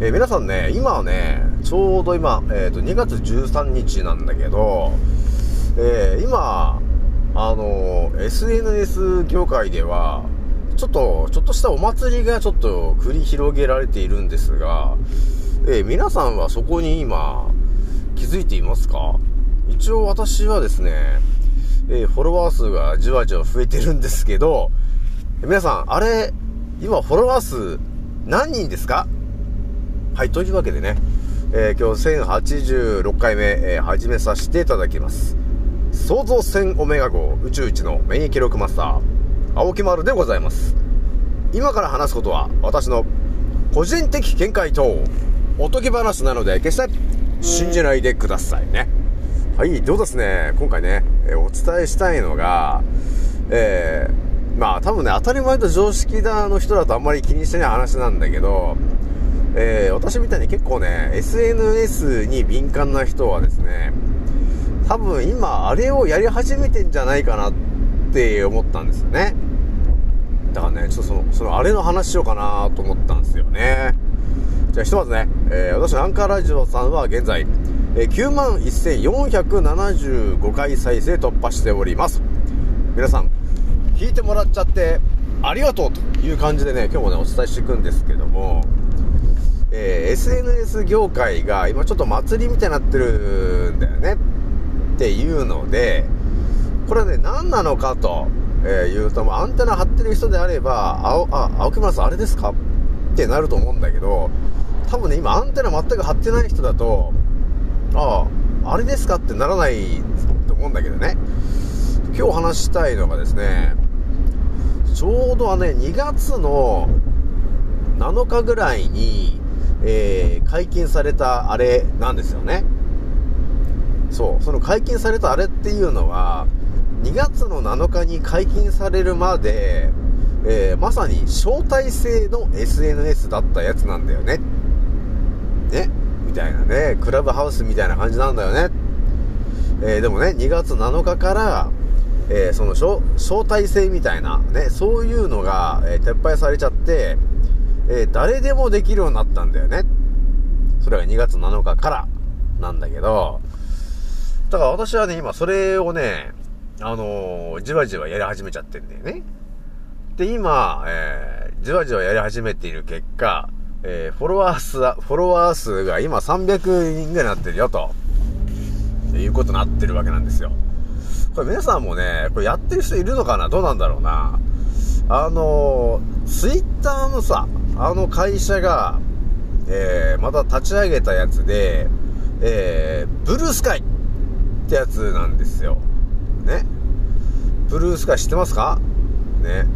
えー皆さんね、今はね、ちょうど今、えっ、と、2月13日なんだけど、えー今、あの SNS 業界では、ちょっと、ちょっとしたお祭りがちょっと繰り広げられているんですが、え皆さんはそこに今、気づいていますか？一応私はですね、えフォロワー数がじわじわ増えてるんですけど、皆さん、あれ、今フォロワー数何人ですか？はい、というわけでね、えー今日1086回目、えー始めさせていただきます。創造船オメガ号宇宙一の免疫力マスター、青木丸でございます。今から話すことは私の個人的見解とおとぎ話なので決して信じないでくださいね。はい、どうですね、今回ね、えーお伝えしたいのが、えー、まあ多分ね、当たり前と常識だの人だとあんまり気にしてない話なんだけど、私みたいに結構ね、SNS に敏感な人はですね、多分今あれをやり始めてんじゃないかなって思ったんですよね。だからね、ちょっとその、そのあれの話しようかなと思ったんですよね。じゃあひとまずね、えー私アンカーラジオさんは現在、えー9万1475回再生突破しております。皆さん、聞いてもらっちゃってありがとうという感じでね、今日もね、お伝えしていくんですけども、えー SNS 業界が今ちょっと祭りみたいになってるんだよね。っていうので、これはね、何なのかと、えー言うと、もアンテナ張ってる人であれば、青、あ、青木村さんあれですか？ってなると思うんだけど、多分ね、今アンテナ全く張ってない人だと、ああ、あれですか？ってならないと思うんだけどね。今日話したいのがですね、ちょうどね、2月の7日ぐらいに、えー解禁されたあれなんですよね。そう、その解禁されたあれっていうのは、2月の7日に解禁されるまで、えーまさに招待制の SNS だったやつなんだよね。ねみたいなね、クラブハウスみたいな感じなんだよね。えーでもね、2月7日から、えーその招待制みたいな、ね、そういうのが、え撤廃されちゃって、えー誰でもできるようになったんだよね。それが2月7日からなんだけど、だから私はね、今それをね、あのーじわじわやり始めちゃってんだよね。で、今、えーじわじわやり始めている結果、えーフォロワー数、フォロワー数が今300人ぐらいになってるよと、いうことになってるわけなんですよ。これ皆さんもね、これやってる人いるのかな？どうなんだろうな？あのー、ツイッターのさ、あの会社が、えー、また立ち上げたやつで、えー、ブルースカイってやつなんですよ。ね。ブルースカイ知ってますか？ね。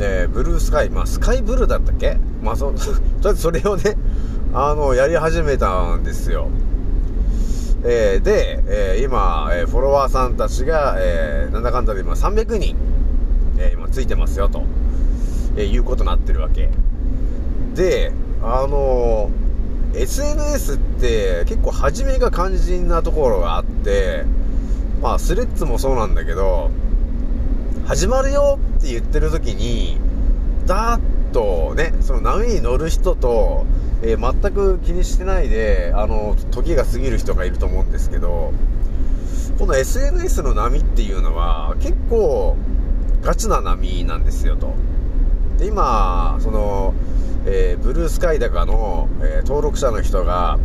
えー、ブルースカイ、まあ、スカイブルーだったっけ？まあ、そ、とりあえずそれをね、あの、やり始めたんですよ。えー、で、えー今、えーフォロワーさんたちが、えーなんだかんだで今300人、えー今ついてますよ、と、えーいうことになってるわけ。で、あのー SNS って結構初めが肝心なところがあって、まあ、スレッズもそうなんだけど、始まるよって言ってる時に、だーっとね、その波に乗る人と、えー全く気にしてないで、あの、時が過ぎる人がいると思うんですけど、この SNS の波っていうのは結構ガチな波なんですよと。で、今、その、えーブルースカイ高の、えー登録者の人が、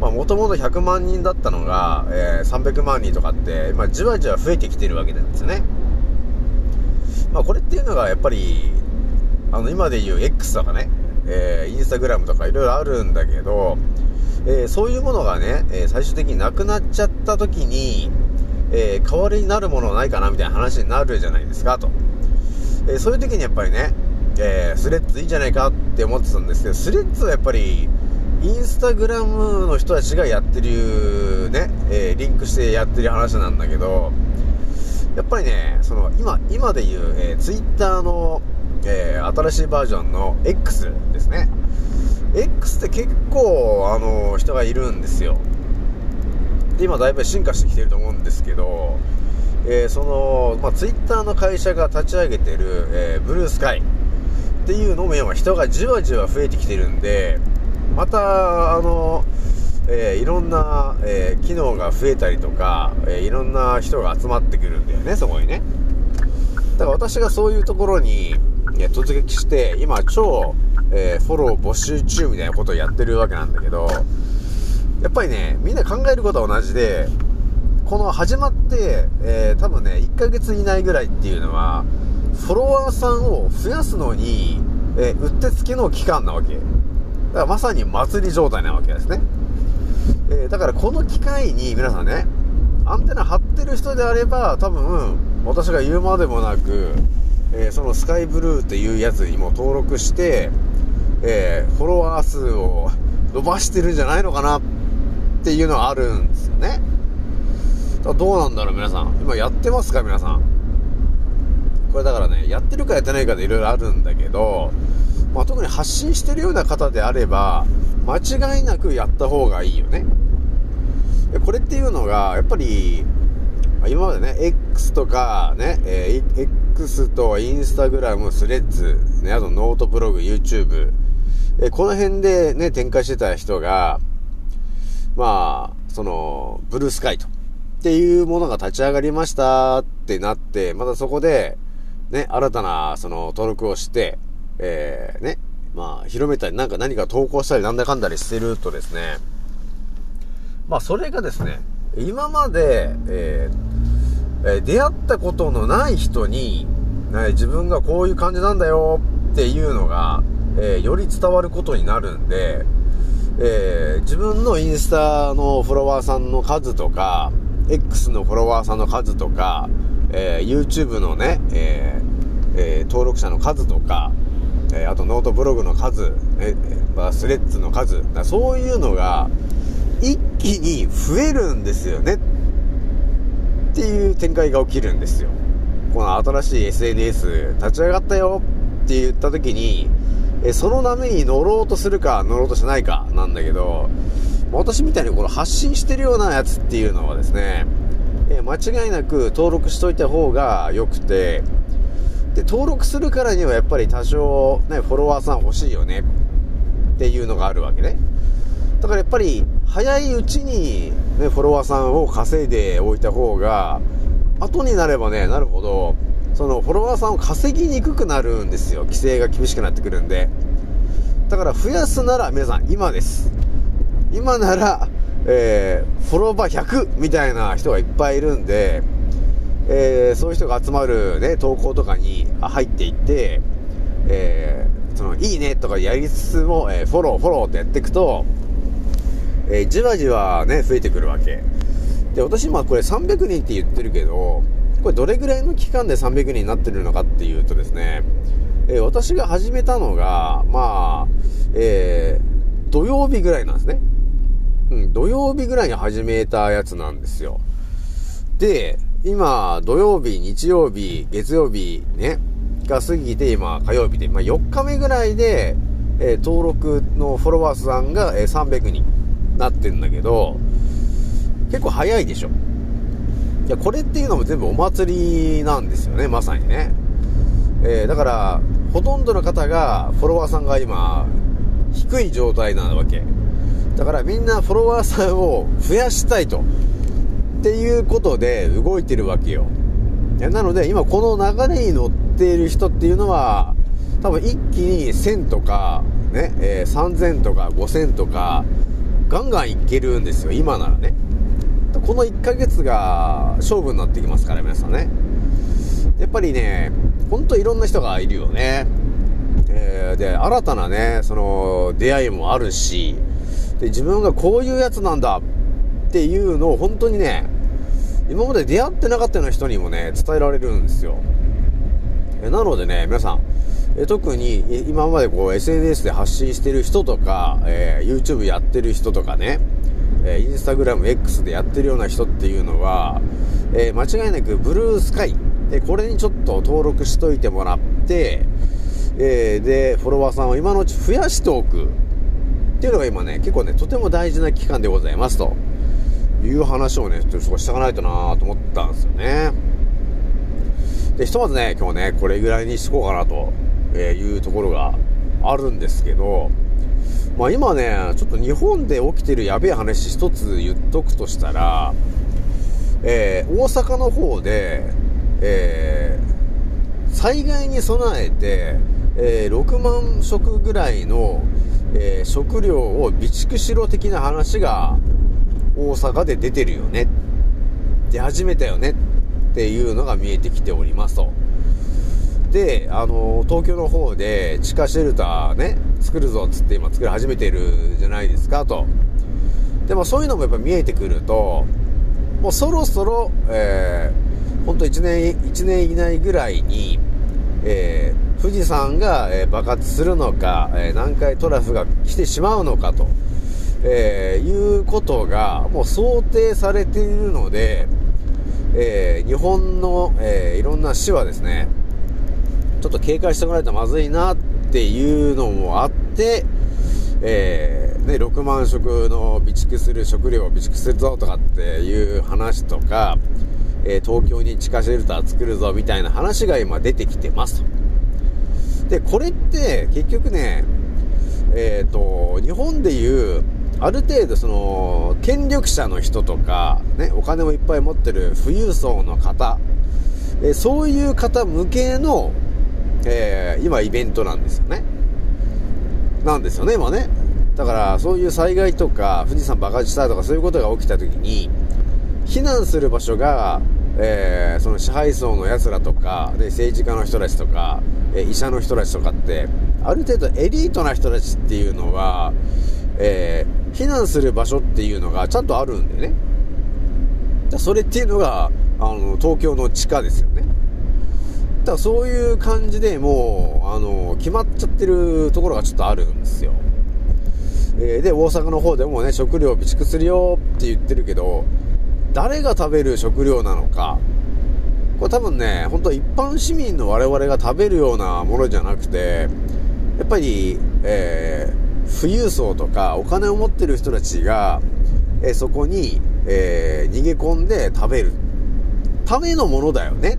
もともと100万人だったのが、えー300万人とかって、ま、じわじわ増えてきてるわけなんですよね。まあ、これっていうのがやっぱり、あの、今で言う X とかね、えーインスタグラムとかいろいろあるんだけど、えーそういうものがね、えー最終的になくなっちゃった時に、え代わりになるものはないかなみたいな話になるじゃないですか、と。えそういう時にやっぱりね、えースレッズいいんじゃないかって思ってたんですけど、スレッズはやっぱり、インスタグラムの人たちがやってるね、えーリンクしてやってる話なんだけど、やっぱりね、その、今、今で言う、えー、ツイッターの、えー新しいバージョンの X ですね。X って結構、あの人がいるんですよ。で、今だいぶ進化してきてると思うんですけど、えーその、まあ、ツイッターの会社が立ち上げてる、えーブルースカイ。っていうのも今人がじわじわ増えてきてるんで、また、あの、えー、いろんな、えー、機能が増えたりとか、えー、いろんな人が集まってくるんだよね、そこにね。だから私がそういうところに、突撃して、今超、えフォロー募集中みたいなことをやってるわけなんだけど、やっぱりね、みんな考えることは同じで、この始まって、え多分ね、1ヶ月以内ぐらいっていうのは、フォロワーさんを増やすのに、えうってつけの期間なわけ。だからまさに祭り状態なわけですね。えー、だからこの機会に皆さんね、アンテナ張ってる人であれば、多分、私が言うまでもなく、えー、そのスカイブルーっていうやつにも登録して、えー、フォロワー数を伸ばしてるんじゃないのかなっていうのはあるんですよね。どうなんだろう皆さん。今やってますか皆さん？これだからね、やってるかやってないかでいろいろあるんだけど、まあ、特に発信してるような方であれば、間違いなくやった方がいいよね。これっていうのが、やっぱり、今までね、X とかね、えー、X とインスタグラム、スレッズ、ね、あとノートブログ、YouTube、えー、この辺でね、展開してた人が、まあ、その、ブルースカイと、っていうものが立ち上がりましたってなって、またそこで、ね、新たな、その、登録をして、えー、ね、まあ、広めたり、なんか何か投稿したりなんだかんだりしてるとですね、まあ、それがですね、今まで、えー、えー、出会ったことのない人に、ね、自分がこういう感じなんだよっていうのが、えー、より伝わることになるんで、えー、自分のインスタのフォロワーさんの数とか、X のフォロワーさんの数とか、えー、YouTube のね、えーえー、登録者の数とか、え、あとノートブログの数、えー、スレッズの数、そういうのが一気に増えるんですよね。っていう展開が起きるんですよ。この新しい SNS 立ち上がったよって言った時に、えその波に乗ろうとするか乗ろうとしないかなんだけど、私みたいにこの発信してるようなやつっていうのはですね、え間違いなく登録しといた方が良くて、で、登録するからにはやっぱり多少ね、フォロワーさん欲しいよねっていうのがあるわけね。だからやっぱり早いうちにね、フォロワーさんを稼いでおいた方が、後になればね、なるほど、そのフォロワーさんを稼ぎにくくなるんですよ。規制が厳しくなってくるんで。だから増やすなら皆さん今です。今なら、えー、フォロワー100みたいな人がいっぱいいるんで、えー、そういう人が集まるね、投稿とかに入っていって、えー、その、いいねとかやりつつも、えー、フォロー、フォローってやっていくと、えじわじわね、増えてくるわけ。で、私今これ300人って言ってるけど、これどれぐらいの期間で300人になってるのかっていうとですね、え私が始めたのが、まあ、え土曜日ぐらいなんですね。うん、土曜日ぐらいに始めたやつなんですよ。で、今、土曜日、日曜日、月曜日ね、が過ぎて、今、火曜日で、まあ、4日目ぐらいで、えー、登録のフォロワーさんが、えー、300人なってんだけど、結構早いでしょ。いや、これっていうのも全部お祭りなんですよね、まさにね。えー、だから、ほとんどの方が、フォロワーさんが今、低い状態なわけ。だからみんなフォロワーさんを増やしたいと。っていうことで動いてるわけよ。なので、今この流れに乗っている人っていうのは、多分一気に1000とか、ね、えー、3000とか5000とか、ガンガンいけるんですよ、今ならね。この1ヶ月が勝負になってきますから、皆さんね。やっぱりね、ほんといろんな人がいるよね。えー、で、新たなね、その、出会いもあるし、で、自分がこういうやつなんだっていうのを本当にね、今まで出会ってなかったような人にもね、伝えられるんですよ。えなのでね、皆さん、え特に今までこう SNS で発信してる人とか、えー、YouTube やってる人とかね、えー、Instagram、X でやってるような人っていうのは、えー、間違いなくブルースカイ、えこれにちょっと登録しといてもらって、えで、フォロワーさんを今のうち増やしておくっていうのが今ね、結構ね、とても大事な期間でございますと。いう話をね、ちょっとしたかないとなと思ったんですよね。で、ひとまずね、今日ね、これぐらいにしとこうかなというところがあるんですけど、まあ今ね、ちょっと日本で起きてるやべえ話一つ言っとくとしたら、えー、大阪の方で、えー、災害に備えて、えー、6万食ぐらいの、え食料を備蓄しろ的な話が大阪で出てるよね。出始めたよねっていうのが見えてきておりますと。で、あの、東京の方で地下シェルターね、作るぞっつって今作り始めてるじゃないですかと。でもそういうのもやっぱ見えてくると、もうそろそろ、えー、ほんと1年、1年以内ぐらいに、えー、富士山が、えー、爆発するのか、えー、南海トラフが来てしまうのかと、えー、いうことがもう想定されているので、え、日本の、え、いろんな市はですね、ちょっと警戒してもらえたらまずいなっていうのもあって、え、ね、6万食の備蓄する食料を備蓄するぞとかっていう話とか、え、東京に地下シェルター作るぞみたいな話が今出てきてますと。で、これって結局ね、えっ、ー、と、日本でいう、ある程度その、権力者の人とか、ね、お金をいっぱい持ってる富裕層の方、えそういう方向けのえー、今イベントなんですよね。なんですよね、今ね。だから、そういう災害とか、富士山爆発したとか、そういうことが起きた時に、避難する場所が、えー、その支配層の奴らとか、で、政治家の人たちとか、えー、医者の人たちとかって、ある程度エリートな人たちっていうのは、えー、避難する場所っていうのがちゃんとあるんでね。それっていうのが、あの、東京の地下ですよね。だからそういう感じでもう、あの、決まっちゃってるところがちょっとあるんですよ。えー、で、大阪の方でもね、食料備蓄するよって言ってるけど、誰が食べる食料なのか、これ多分ね、本当一般市民の我々が食べるようなものじゃなくて、やっぱり、えー、富裕層とかお金を持ってる人たちが、えー、そこに、えー、逃げ込んで食べるためのものだよね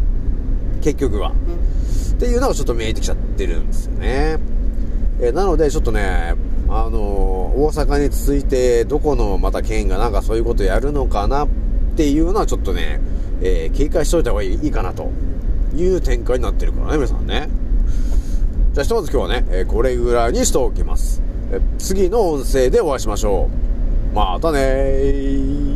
結局は。っていうのがちょっと見えてきちゃってるんですよね。えー、なので、ちょっとね、あの、大阪に続いて、どこのまた県がなんかそういうことやるのかなっっていうのはちょっとね、えー、警戒しといた方がいいかなという展開になってるからね、皆さんね。じゃあ、ひとまず今日はね、えこれぐらいにしておきます。え次の音声でお会いしましょう。またねー。